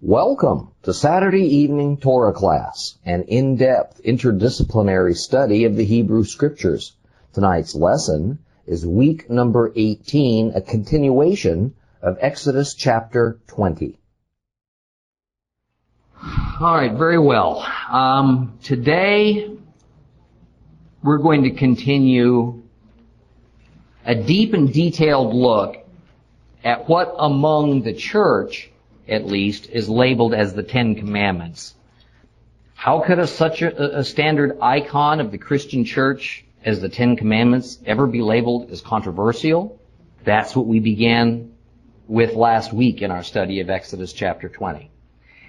Welcome to Saturday Evening Torah Class, an in-depth interdisciplinary study of the Hebrew Scriptures. Tonight's lesson is week number 18, a continuation of Exodus chapter 20. All right, very well. Um, today we're going to continue a deep and detailed look at what among the church at least, is labeled as the Ten Commandments. How could a, such a, a standard icon of the Christian church as the Ten Commandments ever be labeled as controversial? That's what we began with last week in our study of Exodus chapter 20.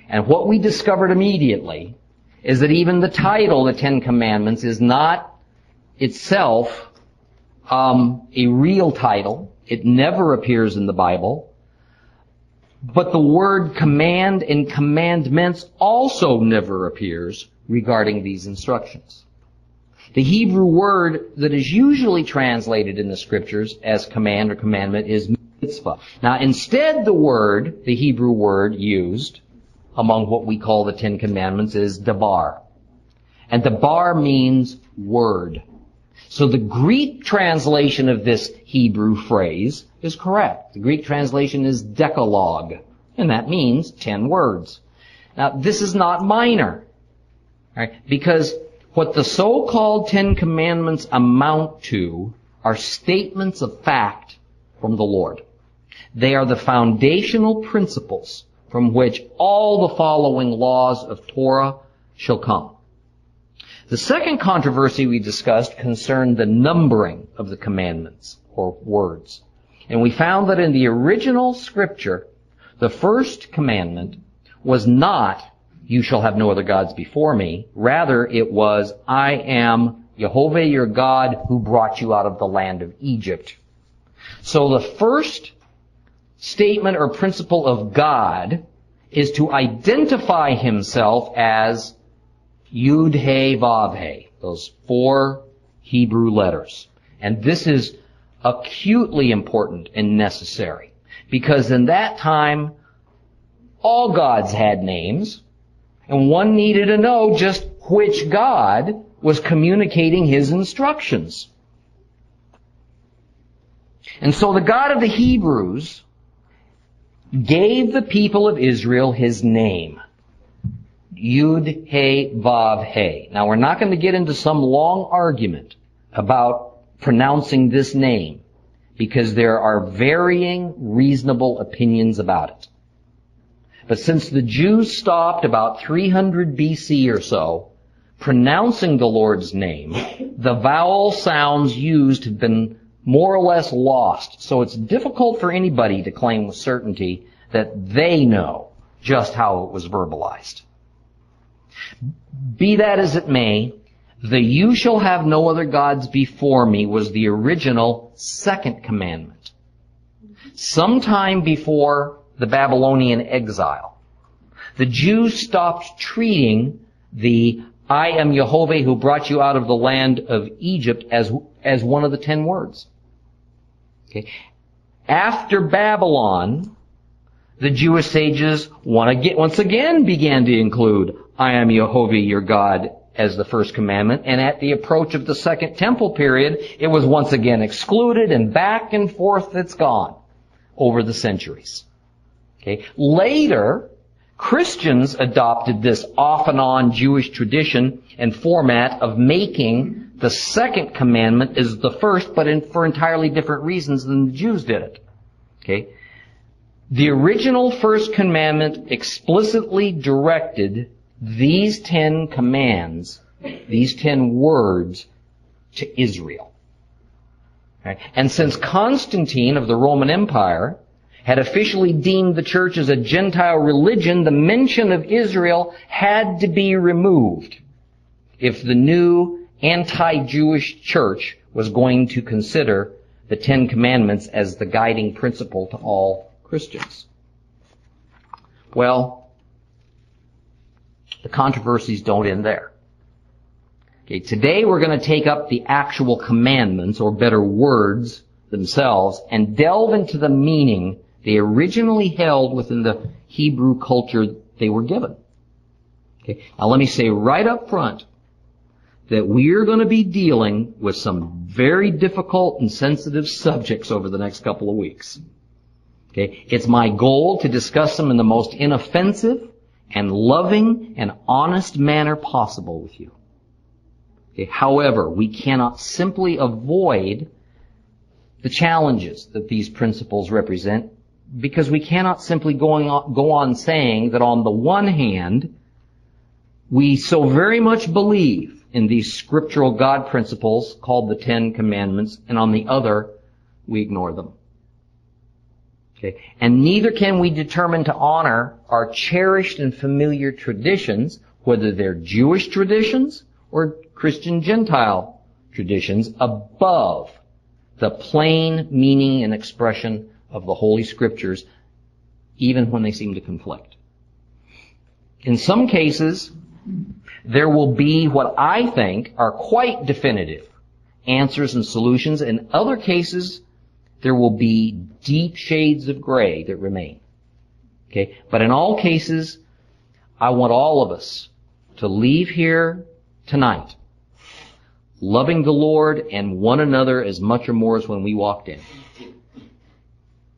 And what we discovered immediately is that even the title, the Ten Commandments, is not itself um, a real title. It never appears in the Bible. But the word command and commandments also never appears regarding these instructions. The Hebrew word that is usually translated in the scriptures as command or commandment is mitzvah. Now instead the word, the Hebrew word used among what we call the Ten Commandments is dabar. And dabar means word. So the Greek translation of this Hebrew phrase is correct. The Greek translation is decalogue, and that means ten words. Now, this is not minor, right? Because what the so-called Ten Commandments amount to are statements of fact from the Lord. They are the foundational principles from which all the following laws of Torah shall come. The second controversy we discussed concerned the numbering of the commandments or words. And we found that in the original scripture, the first commandment was not, you shall have no other gods before me. Rather, it was, I am Jehovah your God who brought you out of the land of Egypt. So the first statement or principle of God is to identify himself as Yud He Vav He, those four Hebrew letters. And this is acutely important and necessary. Because in that time, all gods had names, and one needed to know just which God was communicating his instructions. And so the God of the Hebrews gave the people of Israel his name. Yud He Vav He. Now we're not going to get into some long argument about pronouncing this name because there are varying reasonable opinions about it. But since the Jews stopped about 300 BC or so pronouncing the Lord's name, the vowel sounds used have been more or less lost. So it's difficult for anybody to claim with certainty that they know just how it was verbalized. Be that as it may, the you shall have no other gods before me was the original second commandment. Sometime before the Babylonian exile, the Jews stopped treating the I am Jehovah who brought you out of the land of Egypt as, as one of the ten words. Okay. After Babylon, the Jewish sages once again began to include I am Jehovah your God as the first commandment, and at the approach of the second temple period, it was once again excluded, and back and forth it's gone over the centuries. Okay. Later, Christians adopted this off and on Jewish tradition and format of making the second commandment as the first, but in, for entirely different reasons than the Jews did it. Okay. The original first commandment explicitly directed these ten commands, these ten words to Israel. Okay? And since Constantine of the Roman Empire had officially deemed the church as a Gentile religion, the mention of Israel had to be removed if the new anti-Jewish church was going to consider the Ten Commandments as the guiding principle to all Christians. Well, the controversies don't end there. Okay, today we're going to take up the actual commandments, or better words themselves, and delve into the meaning they originally held within the Hebrew culture they were given. Okay. Now let me say right up front that we're going to be dealing with some very difficult and sensitive subjects over the next couple of weeks. Okay. It's my goal to discuss them in the most inoffensive and loving and honest manner possible with you. Okay. However, we cannot simply avoid the challenges that these principles represent because we cannot simply going on, go on saying that on the one hand, we so very much believe in these scriptural God principles called the Ten Commandments, and on the other, we ignore them. Okay. And neither can we determine to honor our cherished and familiar traditions, whether they're Jewish traditions or Christian Gentile traditions, above the plain meaning and expression of the Holy Scriptures, even when they seem to conflict. In some cases, there will be what I think are quite definitive answers and solutions. In other cases, there will be deep shades of gray that remain. Okay? But in all cases, I want all of us to leave here tonight loving the Lord and one another as much or more as when we walked in.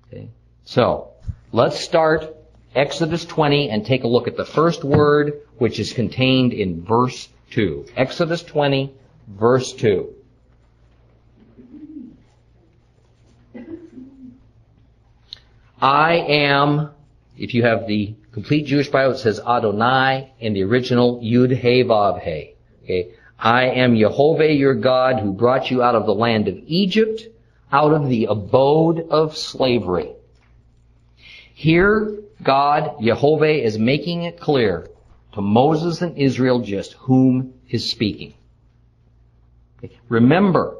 Okay? So, let's start Exodus 20 and take a look at the first word which is contained in verse 2. Exodus 20, verse 2. I am, if you have the complete Jewish Bible, it says Adonai in the original Yud He Vav He. Okay. I am Jehovah your God who brought you out of the land of Egypt, out of the abode of slavery. Here, God, Jehovah, is making it clear to Moses and Israel just whom is speaking. Remember,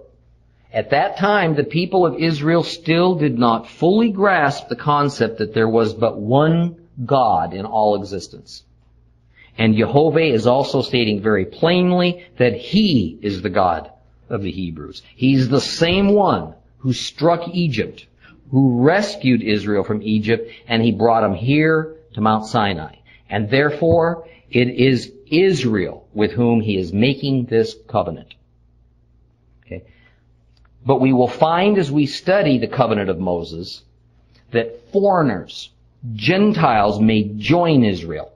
at that time, the people of Israel still did not fully grasp the concept that there was but one God in all existence. And Jehovah is also stating very plainly that He is the God of the Hebrews. He's the same one who struck Egypt, who rescued Israel from Egypt, and He brought them here to Mount Sinai. And therefore, it is Israel with whom He is making this covenant. But we will find as we study the covenant of Moses that foreigners, Gentiles may join Israel.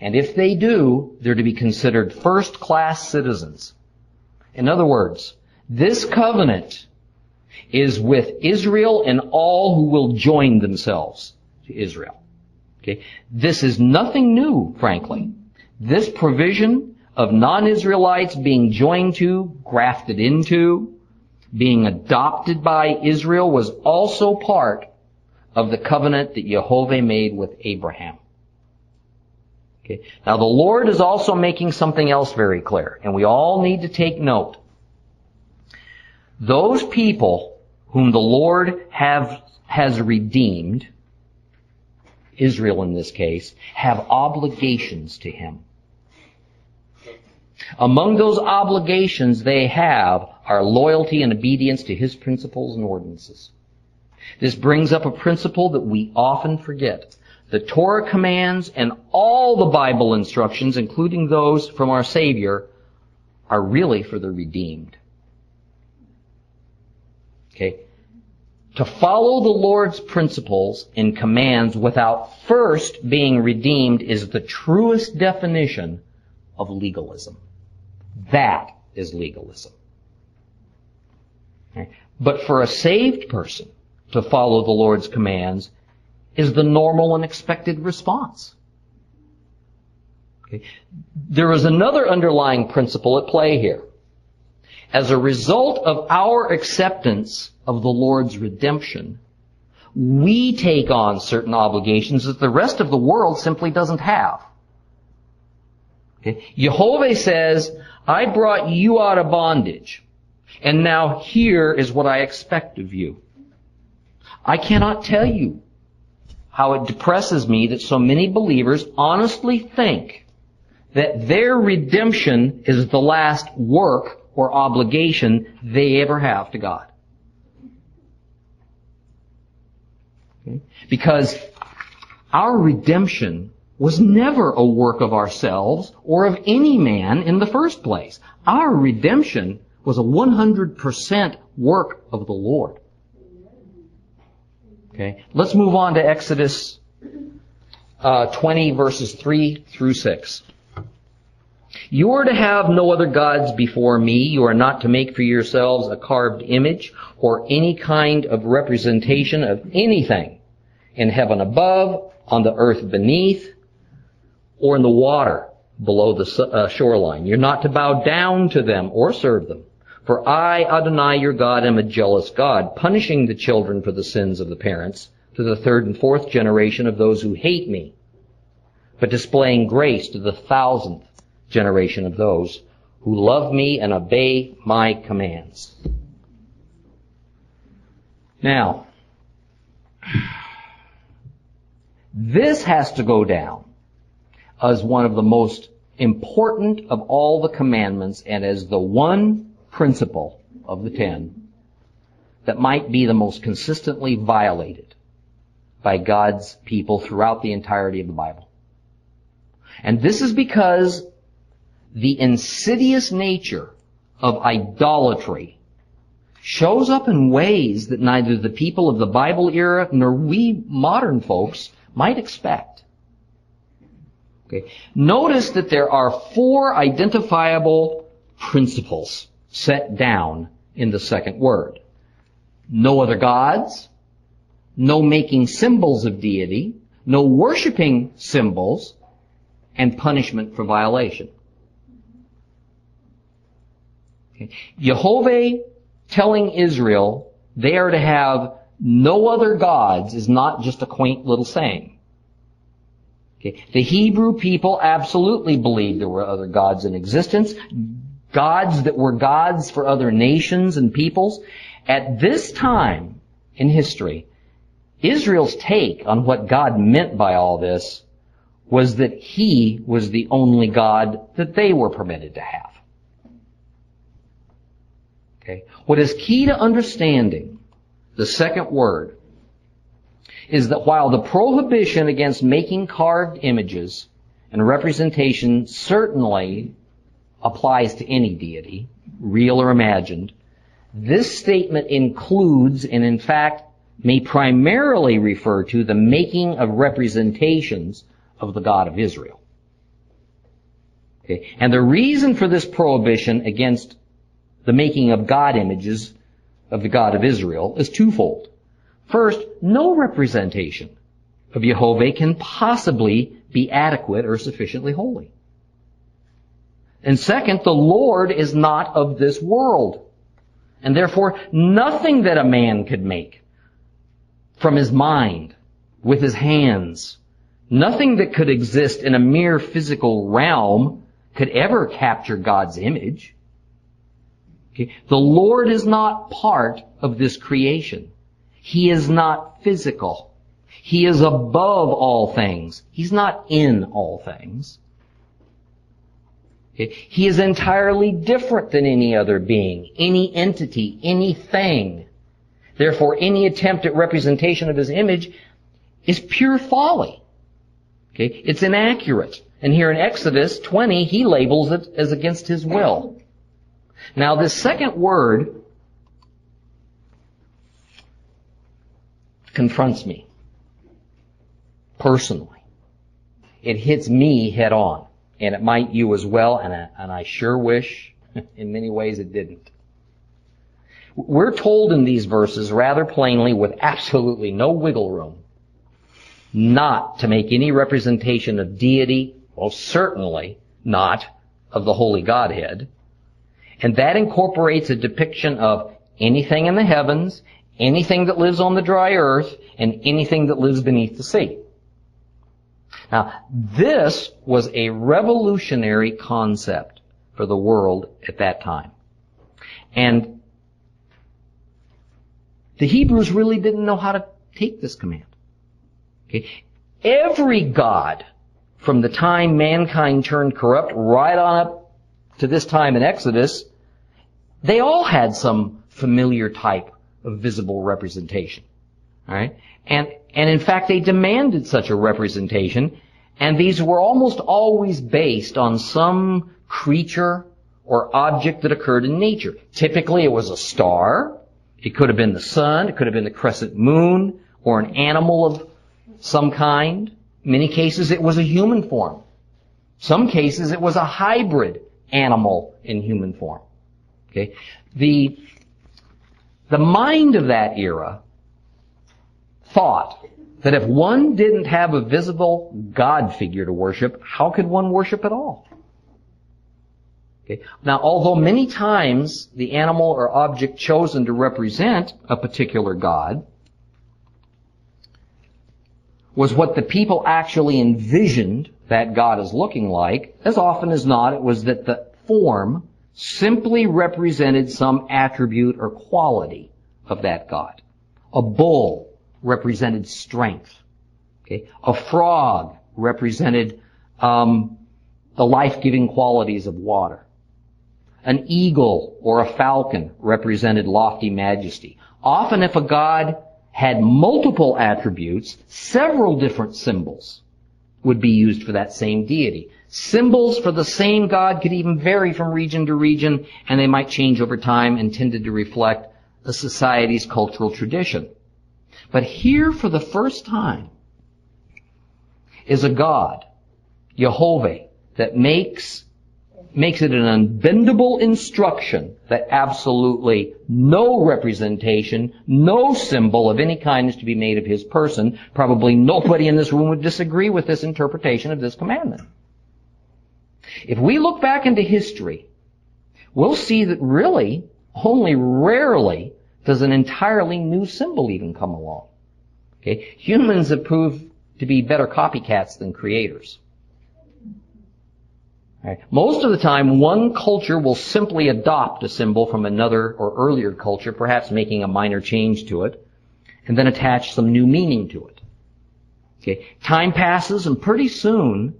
And if they do, they're to be considered first class citizens. In other words, this covenant is with Israel and all who will join themselves to Israel. Okay? This is nothing new, frankly. This provision of non-Israelites being joined to, grafted into, being adopted by Israel was also part of the covenant that Jehovah made with Abraham. Okay. Now the Lord is also making something else very clear, and we all need to take note. Those people whom the Lord have, has redeemed, Israel in this case, have obligations to Him. Among those obligations they have are loyalty and obedience to His principles and ordinances. This brings up a principle that we often forget the Torah commands and all the Bible instructions, including those from our Savior, are really for the redeemed. Okay? To follow the Lord's principles and commands without first being redeemed is the truest definition of legalism. That is legalism. But for a saved person to follow the Lord's commands is the normal and expected response. Okay. There is another underlying principle at play here. As a result of our acceptance of the Lord's redemption, we take on certain obligations that the rest of the world simply doesn't have. Okay. Jehovah says, I brought you out of bondage, and now here is what I expect of you. I cannot tell you how it depresses me that so many believers honestly think that their redemption is the last work or obligation they ever have to God. Because Our redemption was never a work of ourselves or of any man in the first place. Our redemption was a 100% work of the Lord. Okay, let's move on to Exodus uh, 20 verses 3 through 6. You are to have no other gods before me. You are not to make for yourselves a carved image or any kind of representation of anything in heaven above, on the earth beneath, or in the water below the uh, shoreline. You're not to bow down to them or serve them. For I, Adonai your God, am a jealous God, punishing the children for the sins of the parents to the third and fourth generation of those who hate me, but displaying grace to the thousandth generation of those who love me and obey my commands. Now, this has to go down as one of the most important of all the commandments and as the one principle of the ten that might be the most consistently violated by God's people throughout the entirety of the Bible. And this is because the insidious nature of idolatry shows up in ways that neither the people of the Bible era nor we modern folks might expect. Okay. Notice that there are four identifiable principles set down in the second word. No other gods, no making symbols of deity, no worshiping symbols, and punishment for violation. Okay. Jehovah telling Israel they are to have no other gods is not just a quaint little saying. Okay. The Hebrew people absolutely believed there were other gods in existence, gods that were gods for other nations and peoples. At this time in history, Israel's take on what God meant by all this was that He was the only God that they were permitted to have. Okay. What is key to understanding the second word is that while the prohibition against making carved images and representation certainly applies to any deity, real or imagined, this statement includes and in fact may primarily refer to the making of representations of the God of Israel. Okay. And the reason for this prohibition against the making of God images of the God of Israel is twofold. First, no representation of Jehovah can possibly be adequate or sufficiently holy. And second, the Lord is not of this world. And therefore, nothing that a man could make from his mind, with his hands, nothing that could exist in a mere physical realm could ever capture God's image. Okay? The Lord is not part of this creation. He is not physical. He is above all things. He's not in all things. He is entirely different than any other being, any entity, anything. Therefore, any attempt at representation of his image is pure folly. Okay? It's inaccurate. And here in Exodus 20, he labels it as against his will. Now this second word confronts me personally. It hits me head on. And it might you as well, and I, and I sure wish in many ways it didn't. We're told in these verses rather plainly with absolutely no wiggle room not to make any representation of deity, well certainly not of the Holy Godhead, and that incorporates a depiction of anything in the heavens, anything that lives on the dry earth, and anything that lives beneath the sea. Now, this was a revolutionary concept for the world at that time. And the Hebrews really didn't know how to take this command. Okay? Every God from the time mankind turned corrupt right on up to this time in Exodus they all had some familiar type of visible representation. Alright? And, and in fact, they demanded such a representation, and these were almost always based on some creature or object that occurred in nature. Typically it was a star, it could have been the sun, it could have been the crescent moon, or an animal of some kind. In many cases it was a human form. Some cases it was a hybrid animal in human form. Okay? The, the mind of that era thought that if one didn't have a visible God figure to worship, how could one worship at all? Okay. Now, although many times the animal or object chosen to represent a particular God was what the people actually envisioned that God is looking like, as often as not it was that the form simply represented some attribute or quality of that God. A bull represented strength. Okay? A frog represented um, the life-giving qualities of water. An eagle or a falcon represented lofty majesty. Often if a god had multiple attributes, several different symbols would be used for that same deity. Symbols for the same god could even vary from region to region, and they might change over time and tended to reflect a society's cultural tradition. But here for the first time is a God, Jehovah, that makes makes it an unbendable instruction that absolutely no representation, no symbol of any kind is to be made of his person. Probably nobody in this room would disagree with this interpretation of this commandment. If we look back into history, we'll see that really only rarely does an entirely new symbol even come along. Okay? Humans have proved to be better copycats than creators. Right? Most of the time, one culture will simply adopt a symbol from another or earlier culture, perhaps making a minor change to it, and then attach some new meaning to it. Okay? Time passes and pretty soon,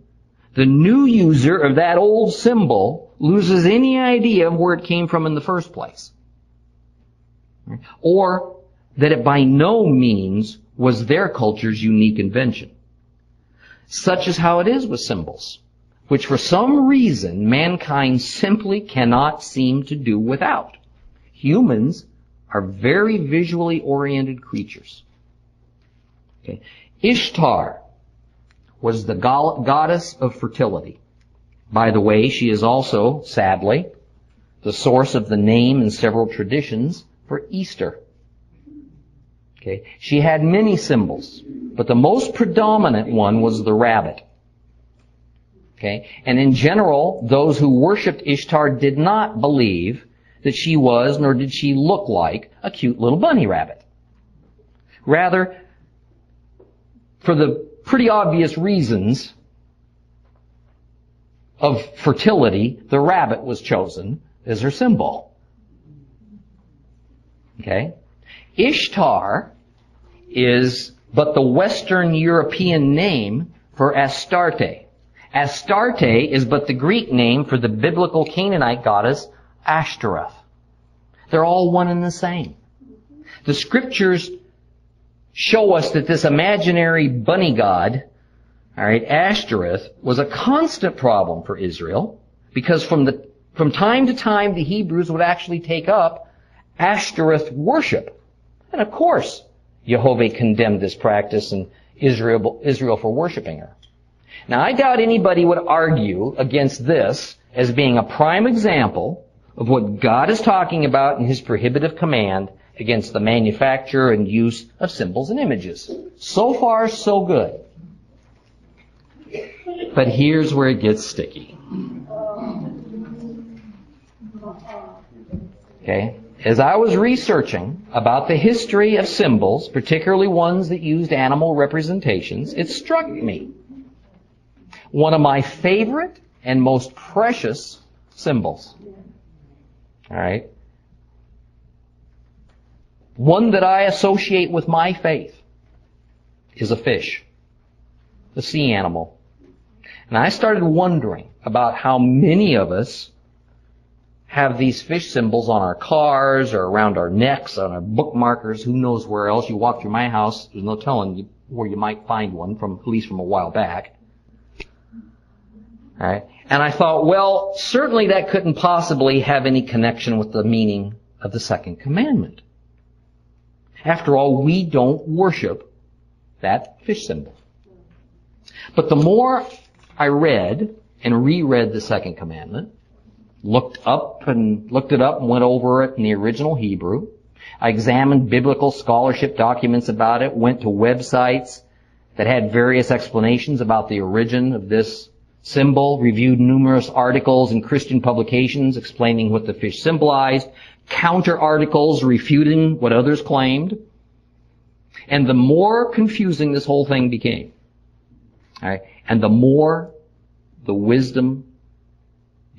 the new user of that old symbol loses any idea of where it came from in the first place. Or that it by no means was their culture's unique invention. Such is how it is with symbols, which for some reason mankind simply cannot seem to do without. Humans are very visually oriented creatures. Okay. Ishtar was the goddess of fertility. By the way, she is also, sadly, the source of the name in several traditions for Easter. Okay. She had many symbols, but the most predominant one was the rabbit. Okay. And in general, those who worshipped Ishtar did not believe that she was, nor did she look like, a cute little bunny rabbit. Rather, for the pretty obvious reasons of fertility, the rabbit was chosen as her symbol. Okay? Ishtar is but the Western European name for Astarte. Astarte is but the Greek name for the biblical Canaanite goddess Ashtoreth. They're all one and the same. The scriptures show us that this imaginary bunny god, alright, Ashtoreth, was a constant problem for Israel because from the, from time to time the Hebrews would actually take up Ashtoreth worship. And of course, Jehovah condemned this practice and Israel, Israel for worshiping her. Now I doubt anybody would argue against this as being a prime example of what God is talking about in His prohibitive command against the manufacture and use of symbols and images. So far, so good. But here's where it gets sticky. Okay? As I was researching about the history of symbols, particularly ones that used animal representations, it struck me. One of my favorite and most precious symbols. Alright? One that I associate with my faith is a fish. The sea animal. And I started wondering about how many of us have these fish symbols on our cars or around our necks, on our bookmarkers, who knows where else. You walk through my house, there's no telling you where you might find one from, at least from a while back. Alright? And I thought, well, certainly that couldn't possibly have any connection with the meaning of the second commandment. After all, we don't worship that fish symbol. But the more I read and reread the second commandment, looked up and looked it up and went over it in the original Hebrew. I examined biblical scholarship documents about it, went to websites that had various explanations about the origin of this symbol, reviewed numerous articles in Christian publications explaining what the fish symbolized, counter articles refuting what others claimed. And the more confusing this whole thing became, and the more the wisdom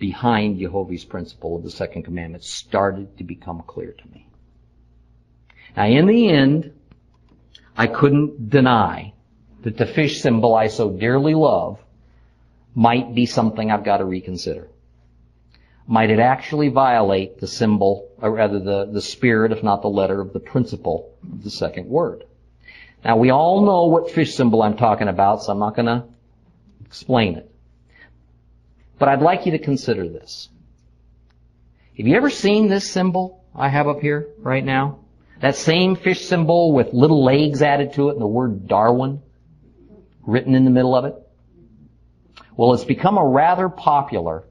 behind Jehovah's principle of the second commandment started to become clear to me. Now in the end, I couldn't deny that the fish symbol I so dearly love might be something I've got to reconsider. Might it actually violate the symbol, or rather the, the spirit, if not the letter, of the principle of the second word? Now we all know what fish symbol I'm talking about, so I'm not going to explain it. But I'd like you to consider this. Have you ever seen this symbol I have up here right now? That same fish symbol with little legs added to it and the word Darwin written in the middle of it? Well, it's become a rather popular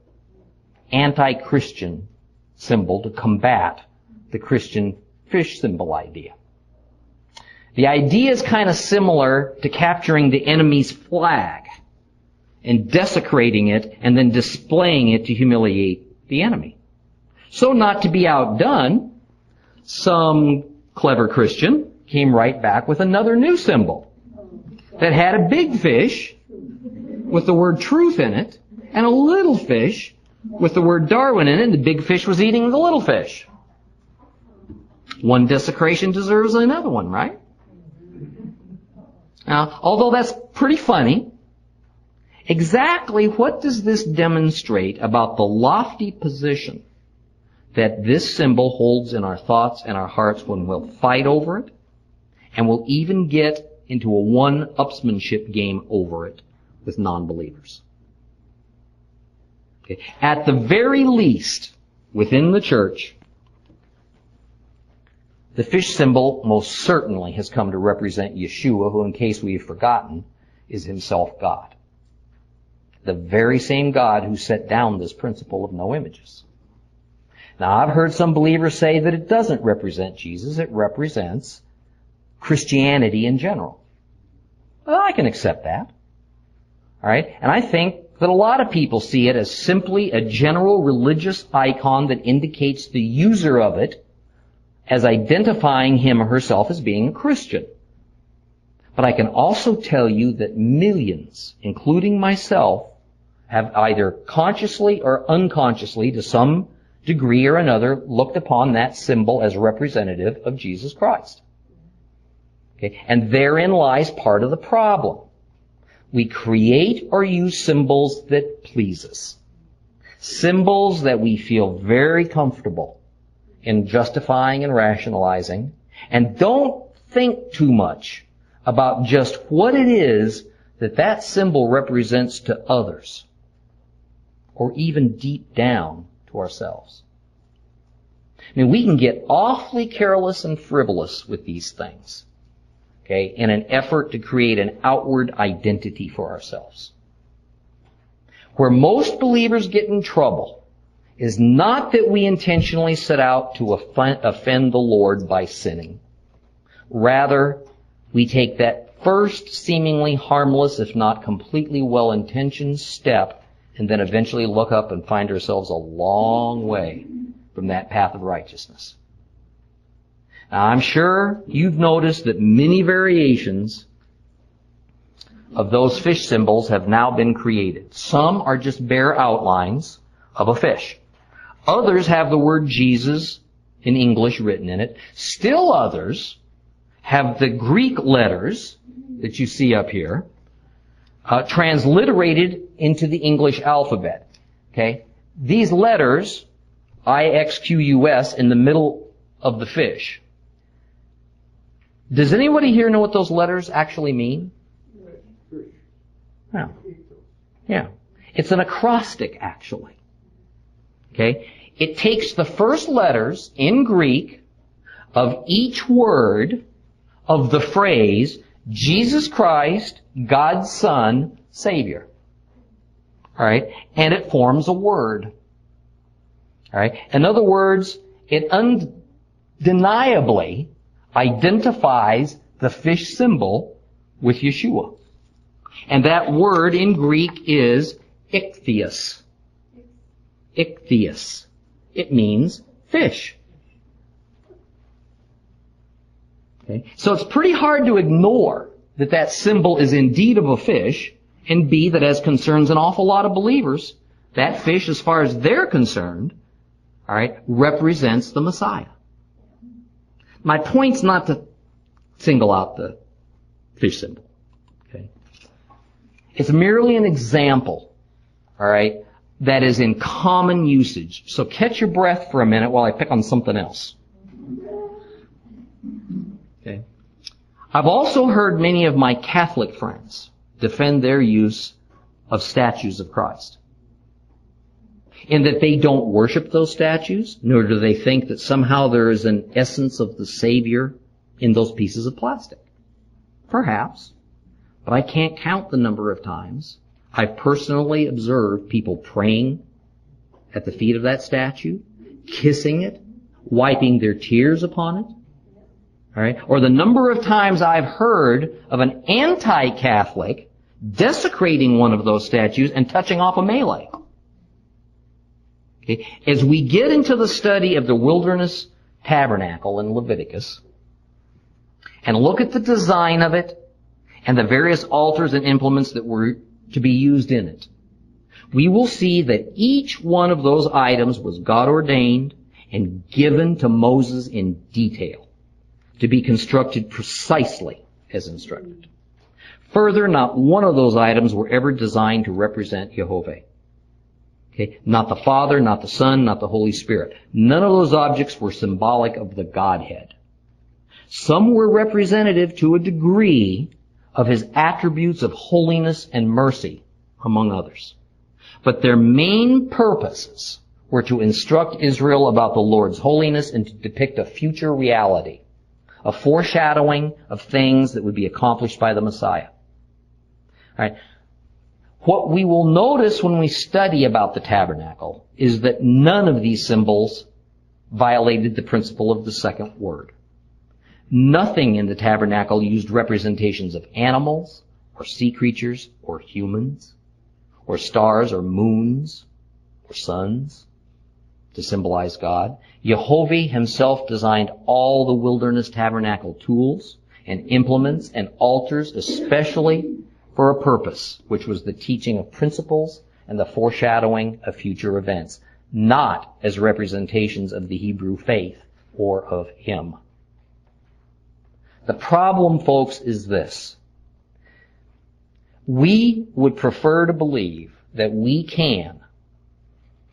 anti-Christian symbol to combat the Christian fish symbol idea. The idea is kind of similar to capturing the enemy's flag and desecrating it and then displaying it to humiliate the enemy. So not to be outdone, some clever Christian came right back with another new symbol that had a big fish with the word truth in it and a little fish with the word Darwin in it and the big fish was eating the little fish. One desecration deserves another one, right? Now, although that's pretty funny, Exactly what does this demonstrate about the lofty position that this symbol holds in our thoughts and our hearts when we'll fight over it and we'll even get into a one-upsmanship game over it with non-believers? Okay. At the very least, within the church, the fish symbol most certainly has come to represent Yeshua, who in case we've forgotten, is himself God the very same God who set down this principle of no images. Now, I've heard some believers say that it doesn't represent Jesus, it represents Christianity in general. Well, I can accept that. Alright? And I think that a lot of people see it as simply a general religious icon that indicates the user of it as identifying him or herself as being a Christian. But I can also tell you that millions, including myself, have either consciously or unconsciously, to some degree or another, looked upon that symbol as representative of Jesus Christ. Okay? And therein lies part of the problem. We create or use symbols that please us. Symbols that we feel very comfortable in justifying and rationalizing, and don't think too much about just what it is that that symbol represents to others or even deep down to ourselves. I mean, we can get awfully careless and frivolous with these things, okay, in an effort to create an outward identity for ourselves. Where most believers get in trouble is not that we intentionally set out to offend the Lord by sinning. Rather, we take that first seemingly harmless, if not completely well-intentioned step and then eventually look up and find ourselves a long way from that path of righteousness. Now, I'm sure you've noticed that many variations of those fish symbols have now been created. Some are just bare outlines of a fish. Others have the word Jesus in English written in it. Still others have the Greek letters that you see up here uh, transliterated into the English alphabet. Okay? These letters I-X-Q-U-S in the middle of the fish. Does anybody here know what those letters actually mean? Yeah. Yeah. It's an acrostic, actually. Okay? It takes the first letters in Greek of each word of the phrase, Jesus Christ, God's Son, Savior. Alright? And it forms a word. Alright? In other words, it undeniably identifies the fish symbol with Yeshua. And that word in Greek is ichthyios. Ichthyios. It means fish. Okay? So it's pretty hard to ignore that that symbol is indeed of a fish, and B, that as concerns an awful lot of believers, that fish, as far as they're concerned, alright, represents the Messiah. My point's not to single out the fish symbol. Okay? It's merely an example, alright, that is in common usage. So catch your breath for a minute while I pick on something else. Okay. I've also heard many of my Catholic friends defend their use of statues of Christ. In that they don't worship those statues, nor do they think that somehow there is an essence of the Savior in those pieces of plastic. Perhaps. But I can't count the number of times I've personally observed people praying at the feet of that statue, kissing it, wiping their tears upon it. Alright? Or the number of times I've heard of an anti-Catholic desecrating one of those statues and touching off a melee. Okay? As we get into the study of the wilderness tabernacle in Leviticus, and look at the design of it, and the various altars and implements that were to be used in it, we will see that each one of those items was God ordained and given to Moses in detail to be constructed precisely as instructed. Further, not one of those items were ever designed to represent Jehovah. Okay? Not the Father, not the Son, not the Holy Spirit. None of those objects were symbolic of the Godhead. Some were representative to a degree of His attributes of holiness and mercy, among others. But their main purposes were to instruct Israel about the Lord's holiness and to depict a future reality, a foreshadowing of things that would be accomplished by the Messiah. Alright. What we will notice when we study about the tabernacle is that none of these symbols violated the principle of the second word. Nothing in the tabernacle used representations of animals, or sea creatures, or humans, or stars, or moons, or suns to symbolize God. Jehovah himself designed all the wilderness tabernacle tools and implements and altars especially for a purpose, which was the teaching of principles and the foreshadowing of future events, not as representations of the Hebrew faith or of Him. The problem, folks, is this. We would prefer to believe that we can,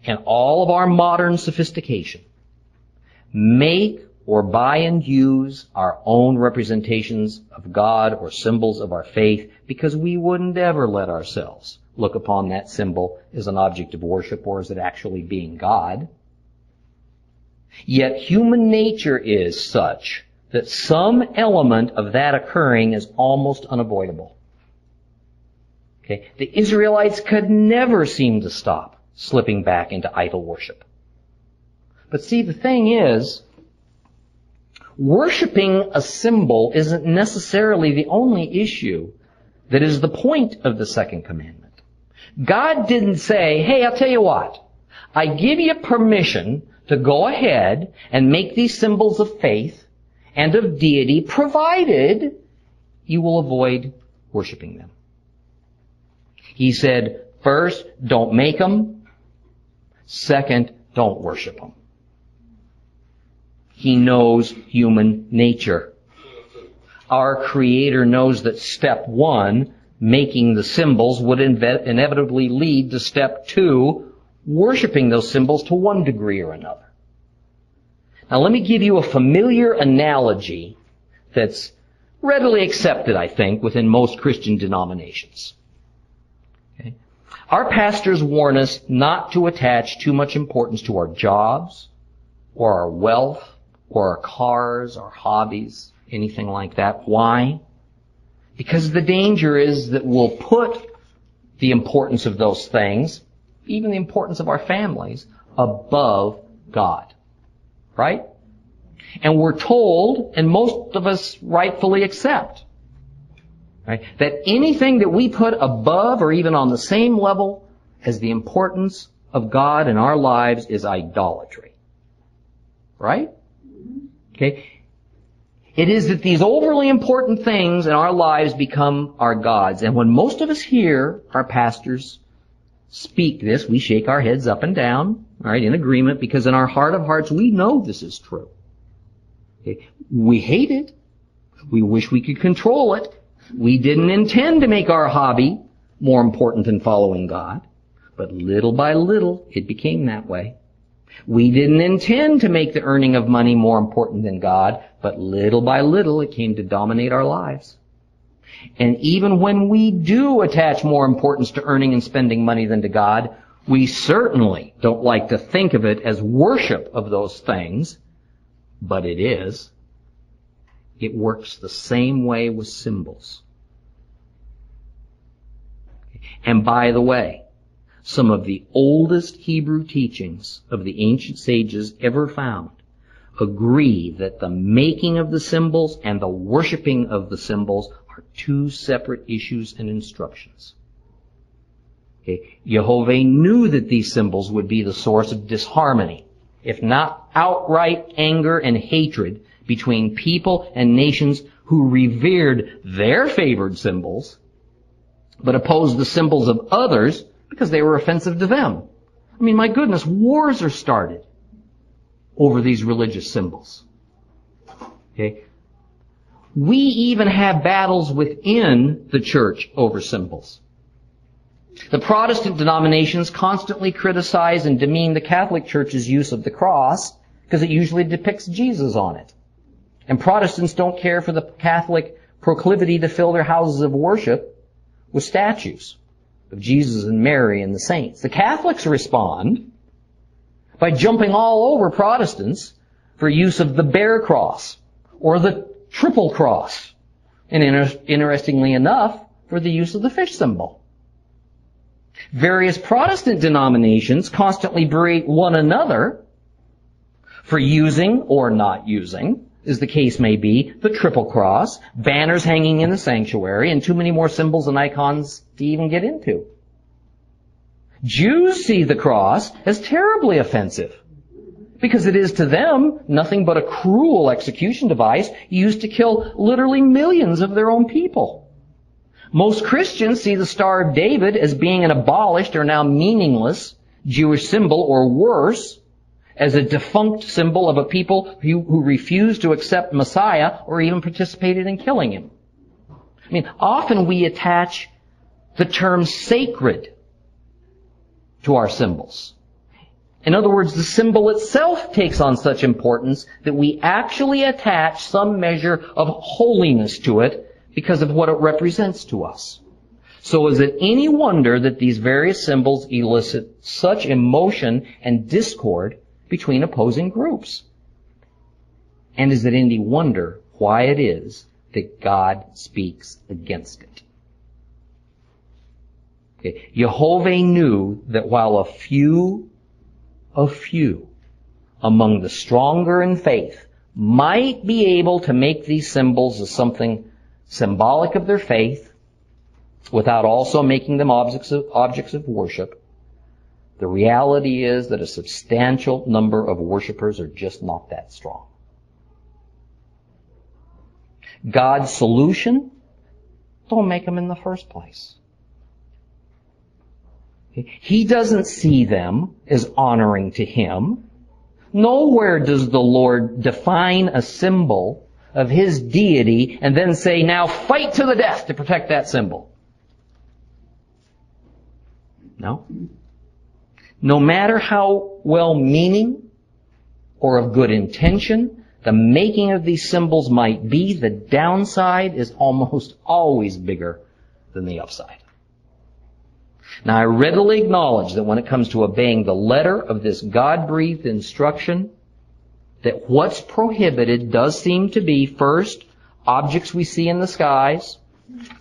in all of our modern sophistication, make or buy and use our own representations of God or symbols of our faith because we wouldn't ever let ourselves look upon that symbol as an object of worship or as it actually being God. Yet human nature is such that some element of that occurring is almost unavoidable. Okay? The Israelites could never seem to stop slipping back into idol worship. But see, the thing is, worshiping a symbol isn't necessarily the only issue that is the point of the second commandment. God didn't say, hey, I'll tell you what, I give you permission to go ahead and make these symbols of faith and of deity, provided you will avoid worshiping them. He said, first, don't make them. Second, don't worship them. He knows human nature. Our Creator knows that step one, making the symbols, would inevitably lead to step two, worshiping those symbols to one degree or another. Now let me give you a familiar analogy that's readily accepted, I think, within most Christian denominations. Okay? Our pastors warn us not to attach too much importance to our jobs, or our wealth, or our cars, our hobbies, anything like that. Why? Because the danger is that we'll put the importance of those things, even the importance of our families, above God. Right? And we're told, and most of us rightfully accept, right, that anything that we put above or even on the same level as the importance of God in our lives is idolatry. Right? Okay? It is that these overly important things in our lives become our gods. And when most of us hear our pastors speak this, we shake our heads up and down, right, in agreement, because in our heart of hearts we know this is true. Okay? We hate it. We wish we could control it. We didn't intend to make our hobby more important than following God. But little by little, it became that way. We didn't intend to make the earning of money more important than God, but little by little it came to dominate our lives. And even when we do attach more importance to earning and spending money than to God, we certainly don't like to think of it as worship of those things, but it is. It works the same way with symbols. And by the way, some of the oldest Hebrew teachings of the ancient sages ever found agree that the making of the symbols and the worshiping of the symbols are two separate issues and instructions. Okay. Jehovah knew that these symbols would be the source of disharmony, if not outright anger and hatred between people and nations who revered their favored symbols, but opposed the symbols of others because they were offensive to them. I mean, my goodness, wars are started over these religious symbols. Okay? We even have battles within the church over symbols. The Protestant denominations constantly criticize and demean the Catholic Church's use of the cross because it usually depicts Jesus on it. And Protestants don't care for the Catholic proclivity to fill their houses of worship with statues of Jesus and Mary and the saints. The Catholics respond by jumping all over Protestants for use of the bare cross or the triple cross. And inter- interestingly enough, for the use of the fish symbol. Various Protestant denominations constantly berate one another for using or not using, as the case may be, the triple cross, banners hanging in the sanctuary, and too many more symbols and icons to even get into. Jews see the cross as terribly offensive because it is to them nothing but a cruel execution device used to kill literally millions of their own people. Most Christians see the Star of David as being an abolished or now meaningless Jewish symbol or worse, as a defunct symbol of a people who, who refused to accept Messiah or even participated in killing him. I mean, often we attach the term sacred to our symbols. In other words, the symbol itself takes on such importance that we actually attach some measure of holiness to it because of what it represents to us. So is it any wonder that these various symbols elicit such emotion and discord between opposing groups? And is it any wonder why it is that God speaks against it? Okay. Jehovah knew that while a few, a few among the stronger in faith might be able to make these symbols as something symbolic of their faith without also making them objects of, objects of worship, the reality is that a substantial number of worshippers are just not that strong. God's solution? Don't make them in the first place. He doesn't see them as honoring to Him. Nowhere does the Lord define a symbol of his deity and then say, now fight to the death to protect that symbol. No. No matter how well-meaning or of good intention the making of these symbols might be, the downside is almost always bigger than the upside. Now I readily acknowledge that when it comes to obeying the letter of this God-breathed instruction, that what's prohibited does seem to be first, objects we see in the skies,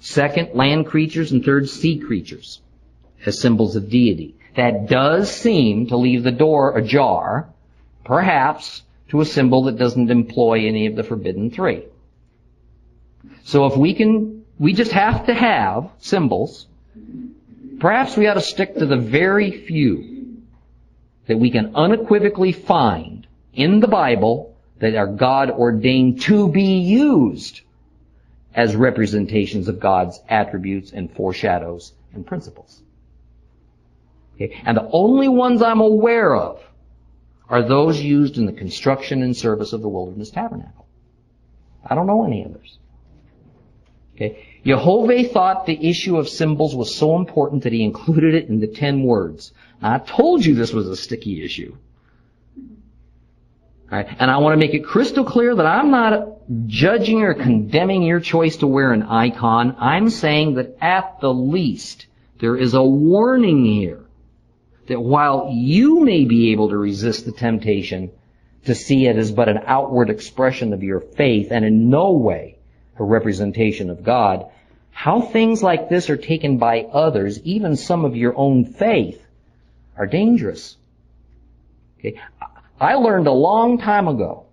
second, land creatures, and third, sea creatures as symbols of deity. That does seem to leave the door ajar, perhaps, to a symbol that doesn't employ any of the forbidden three. So if we can, we just have to have symbols, perhaps we ought to stick to the very few that we can unequivocally find in the Bible that are God ordained to be used as representations of God's attributes and foreshadows and principles. Okay? And the only ones I'm aware of are those used in the construction and service of the wilderness tabernacle. I don't know any others. Okay? Jehovah thought the issue of symbols was so important that he included it in the ten words. I told you this was a sticky issue. Right? And I want to make it crystal clear that I'm not judging or condemning your choice to wear an icon. I'm saying that at the least, there is a warning here that while you may be able to resist the temptation to see it as but an outward expression of your faith and in no way a representation of God, how things like this are taken by others, even some of your own faith, are dangerous. Okay? I learned a long time ago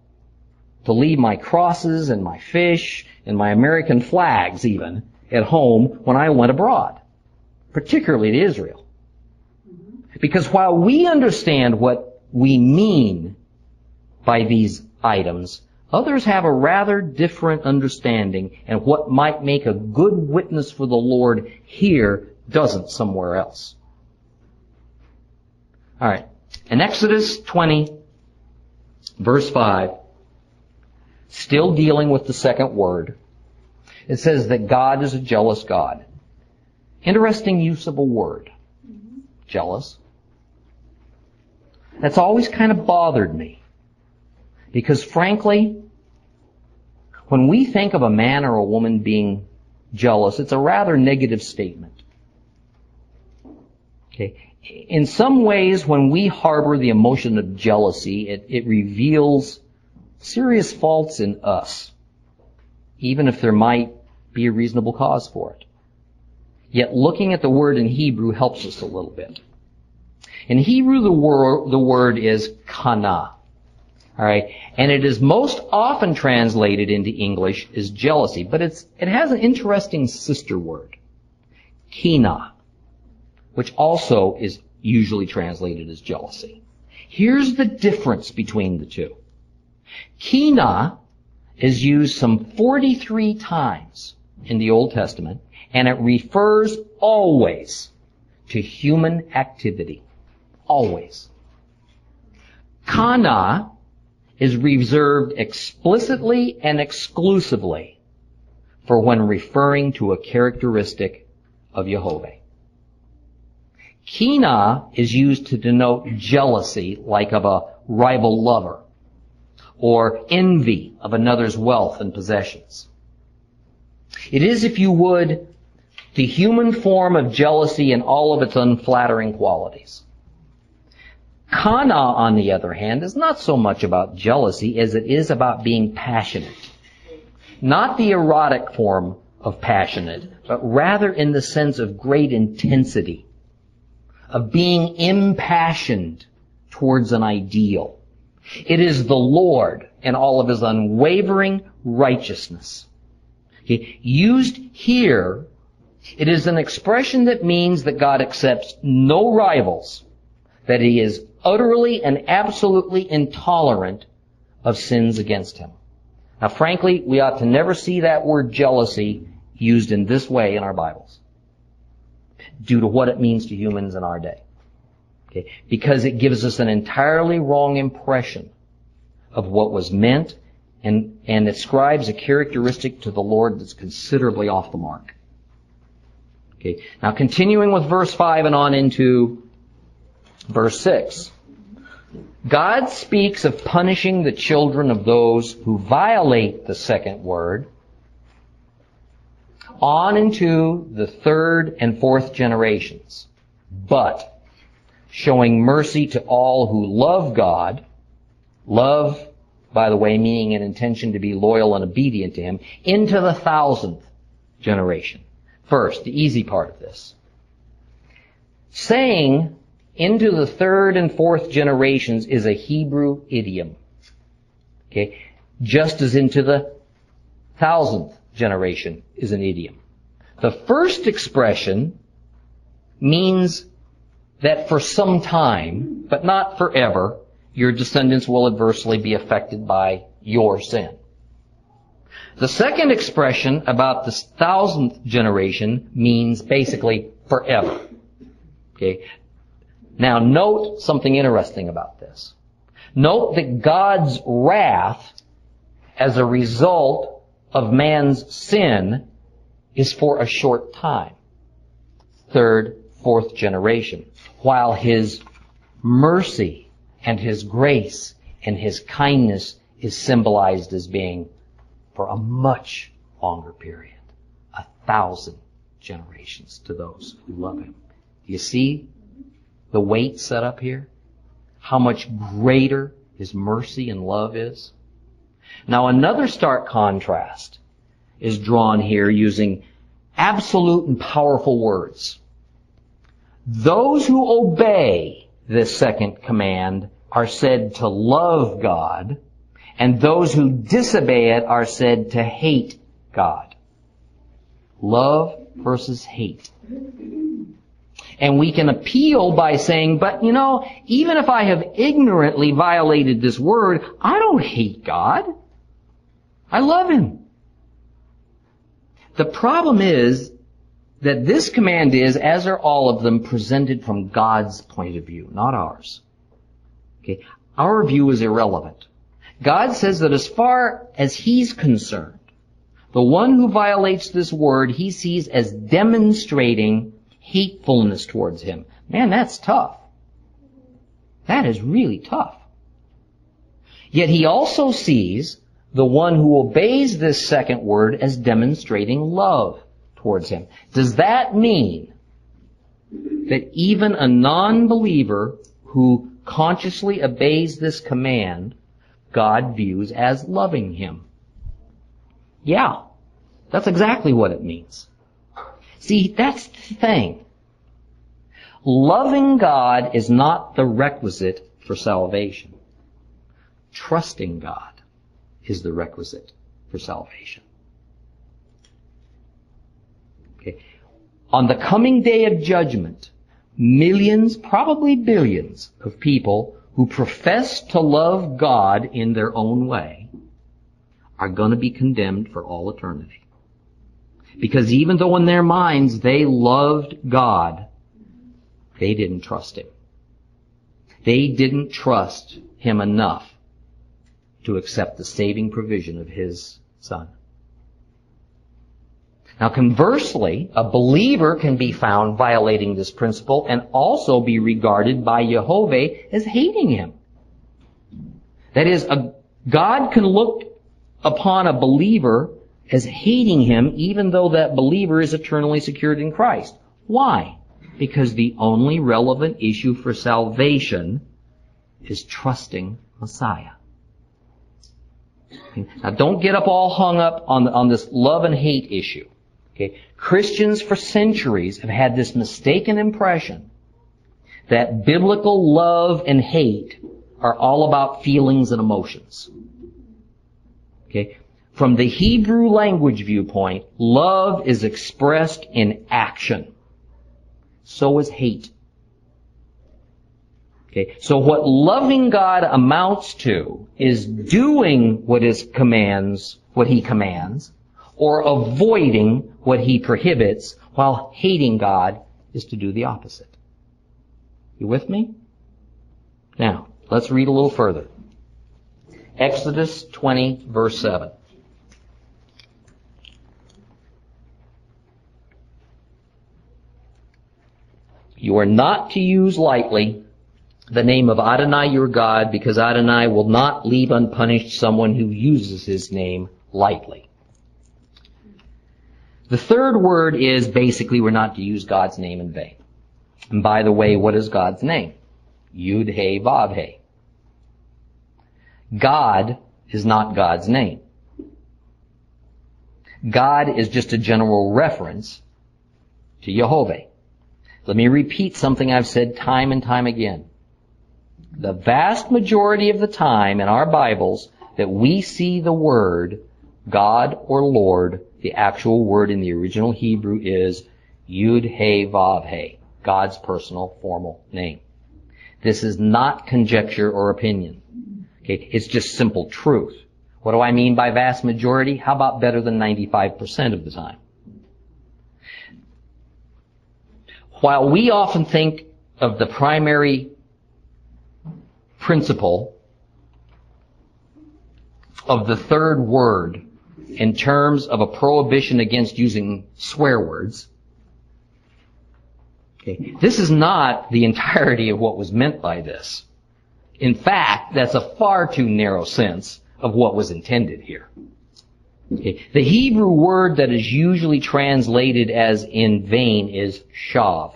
to leave my crosses and my fish and my American flags even at home when I went abroad, particularly to Israel. Because while we understand what we mean by these items, others have a rather different understanding and what might make a good witness for the Lord here doesn't somewhere else. Alright. In Exodus 20, verse 5, still dealing with the second word, it says that God is a jealous God. Interesting use of a word. Mm-hmm. Jealous. That's always kind of bothered me. Because frankly, when we think of a man or a woman being jealous, it's a rather negative statement. Okay. In some ways, when we harbor the emotion of jealousy, it, it reveals serious faults in us, even if there might be a reasonable cause for it. Yet looking at the word in Hebrew helps us a little bit. In Hebrew, the word, the word is kana. Alright? And it is most often translated into English as jealousy, but it's, it has an interesting sister word. Kina. Which also is usually translated as jealousy. Here's the difference between the two. Kina is used some 43 times in the Old Testament, and it refers always to human activity. Always. Kana is reserved explicitly and exclusively for when referring to a characteristic of Jehovah. Kina is used to denote jealousy like of a rival lover or envy of another's wealth and possessions. It is, if you would, the human form of jealousy in all of its unflattering qualities. Kana, on the other hand, is not so much about jealousy as it is about being passionate. Not the erotic form of passionate, but rather in the sense of great intensity, of being impassioned towards an ideal. It is the Lord and all of his unwavering righteousness. Okay. Used here, it is an expression that means that God accepts no rivals, that he is utterly and absolutely intolerant of sins against him. Now frankly, we ought to never see that word jealousy used in this way in our Bibles. Due to what it means to humans in our day. Okay? Because it gives us an entirely wrong impression of what was meant and, and ascribes a characteristic to the Lord that's considerably off the mark. Okay. Now continuing with verse 5 and on into Verse 6. God speaks of punishing the children of those who violate the second word on into the third and fourth generations, but showing mercy to all who love God, love, by the way, meaning an intention to be loyal and obedient to Him, into the thousandth generation. First, the easy part of this. Saying into the third and fourth generations is a Hebrew idiom. Okay? Just as into the thousandth generation is an idiom. The first expression means that for some time, but not forever, your descendants will adversely be affected by your sin. The second expression about the thousandth generation means basically forever. Okay. Now note something interesting about this. Note that God's wrath as a result of man's sin is for a short time. Third, fourth generation. While his mercy and his grace and his kindness is symbolized as being for a much longer period. A thousand generations to those who love him. Do you see the weight set up here? How much greater his mercy and love is? Now another stark contrast is drawn here using absolute and powerful words. Those who obey this second command are said to love God, and those who disobey it are said to hate God. Love versus hate. And we can appeal by saying, but you know, even if I have ignorantly violated this word, I don't hate God. I love Him. The problem is that this command is, as are all of them, presented from God's point of view, not ours. Okay? Our view is irrelevant. God says that as far as He's concerned, the one who violates this word He sees as demonstrating hatefulness towards Him. Man, that's tough. That is really tough. Yet He also sees the one who obeys this second word as demonstrating love towards him. Does that mean that even a non-believer who consciously obeys this command, God views as loving him? Yeah, that's exactly what it means. See, that's the thing. Loving God is not the requisite for salvation. Trusting God is the requisite for salvation. Okay. On the coming day of judgment, millions, probably billions of people who profess to love God in their own way are going to be condemned for all eternity. Because even though in their minds they loved God, they didn't trust Him. They didn't trust Him enough to accept the saving provision of His Son. Now conversely, a believer can be found violating this principle and also be regarded by Jehovah as hating him. That is, a, God can look upon a believer as hating him even though that believer is eternally secured in Christ. Why? Because the only relevant issue for salvation is trusting Messiah. Now don't get up all hung up on, on this love and hate issue. Okay? Christians for centuries have had this mistaken impression that biblical love and hate are all about feelings and emotions. Okay? From the Hebrew language viewpoint, love is expressed in action. So is hate. Okay, so what loving God amounts to is doing what his commands, what he commands, or avoiding what he prohibits, while hating God is to do the opposite. You with me? Now, let's read a little further. Exodus 20 verse 7. You are not to use lightly the name of Adonai your God because Adonai will not leave unpunished someone who uses his name lightly. The third word is basically we're not to use God's name in vain. And by the way, what is God's name? Yud He Vav He. God is not God's name. God is just a general reference to Jehovah. Let me repeat something I've said time and time again. The vast majority of the time in our Bibles that we see the word God or Lord, the actual word in the original Hebrew is Yud He Vav He, God's personal formal name. This is not conjecture or opinion. Okay, it's just simple truth. What do I mean by vast majority? How about better than 95% of the time? While we often think of the primary principle of the third word in terms of a prohibition against using swear words, okay, this is not the entirety of what was meant by this. In fact, that's a far too narrow sense of what was intended here. Okay. The Hebrew word that is usually translated as in vain is shav.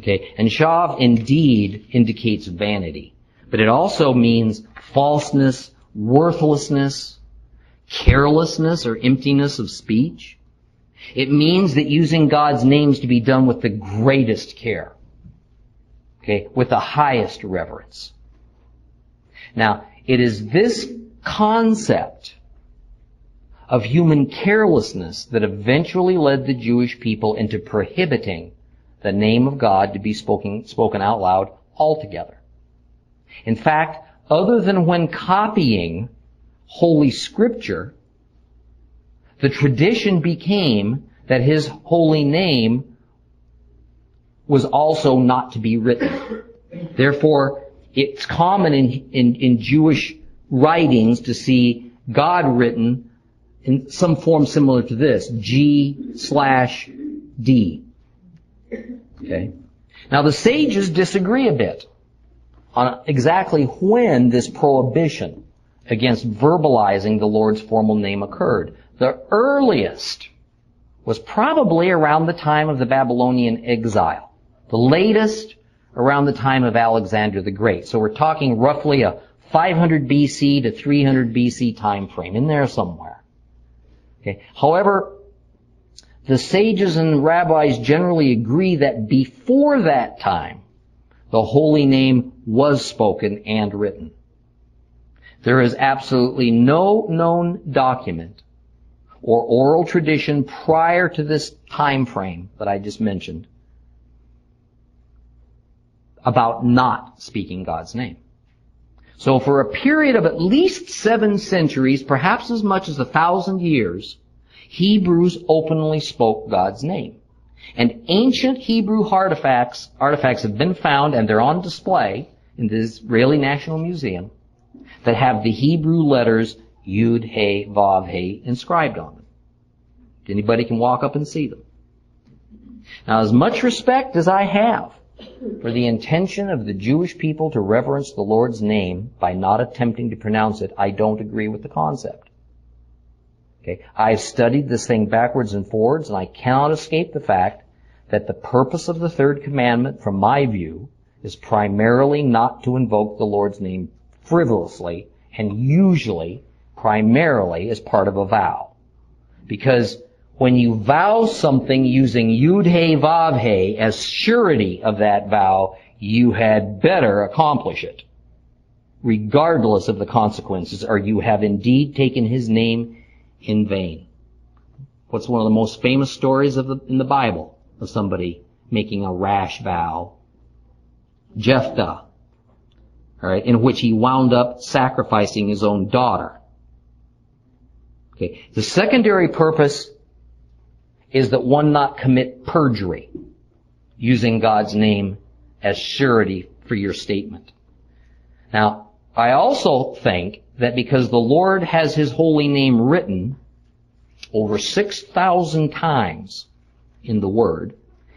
Okay, and shav indeed indicates vanity, but it also means falseness, worthlessness, carelessness or emptiness of speech. It means that using God's names to be done with the greatest care. Okay, with the highest reverence. Now, it is this concept of human carelessness that eventually led the Jewish people into prohibiting the name of God to be spoken, spoken out loud altogether. In fact, other than when copying Holy Scripture, the tradition became that his holy name was also not to be written. Therefore, it's common in, in, in Jewish writings to see God written in some form similar to this, G slash D. Okay. Now the sages disagree a bit on exactly when this prohibition against verbalizing the Lord's formal name occurred. The earliest was probably around the time of the Babylonian exile. The latest around the time of Alexander the Great. So we're talking roughly a 500 BC to 300 BC time frame, in there somewhere. Okay. However, the sages and rabbis generally agree that before that time, the holy name was spoken and written. There is absolutely no known document or oral tradition prior to this time frame that I just mentioned about not speaking God's name. So for a period of at least seven centuries, perhaps as much as a thousand years, Hebrews openly spoke God's name. And ancient Hebrew artifacts, artifacts have been found and they're on display in the Israeli National Museum that have the Hebrew letters Yud, He, Vav, He inscribed on them. Anybody can walk up and see them. Now as much respect as I have for the intention of the Jewish people to reverence the Lord's name by not attempting to pronounce it, I don't agree with the concept. Okay. I've studied this thing backwards and forwards, and I cannot escape the fact that the purpose of the third commandment, from my view, is primarily not to invoke the Lord's name frivolously, and usually, primarily, as part of a vow. Because when you vow something using Yud He Vav He as surety of that vow, you had better accomplish it, regardless of the consequences, or you have indeed taken His name in vain. What's one of the most famous stories of the, in the Bible of somebody making a rash vow? Jephthah, alright, in which he wound up sacrificing his own daughter. Okay. The secondary purpose is that one not commit perjury using God's name as surety for your statement. Now, I also think that because the Lord has His holy name written over 6,000 times in the Word,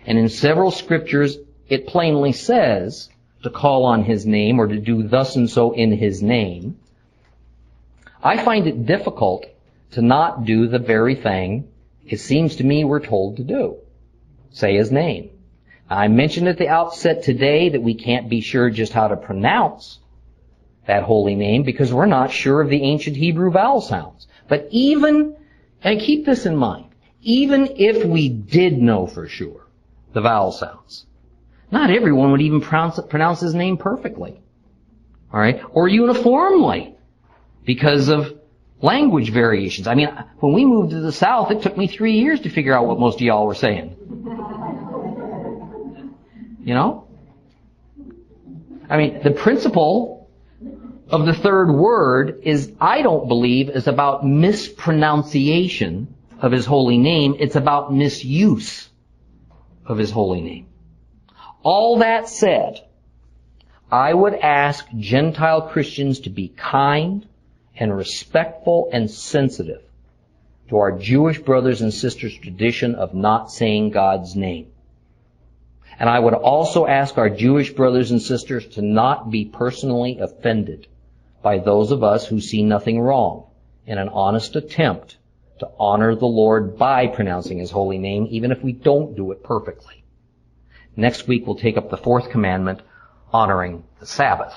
and in several scriptures it plainly says to call on His name or to do thus and so in His name, I find it difficult to not do the very thing it seems to me we're told to do. Say His name. I mentioned at the outset today that we can't be sure just how to pronounce that holy name because we're not sure of the ancient Hebrew vowel sounds. But even, and keep this in mind, even if we did know for sure the vowel sounds, not everyone would even pronounce, pronounce his name perfectly. Alright? Or uniformly. Because of language variations. I mean, when we moved to the South, it took me three years to figure out what most of y'all were saying. You know? I mean, the principle of the third word is, I don't believe, is about mispronunciation of His holy name. It's about misuse of His holy name. All that said, I would ask Gentile Christians to be kind and respectful and sensitive to our Jewish brothers and sisters' tradition of not saying God's name. And I would also ask our Jewish brothers and sisters to not be personally offended by those of us who see nothing wrong in an honest attempt to honor the Lord by pronouncing His holy name, even if we don't do it perfectly. Next week we'll take up the fourth commandment, honoring the Sabbath.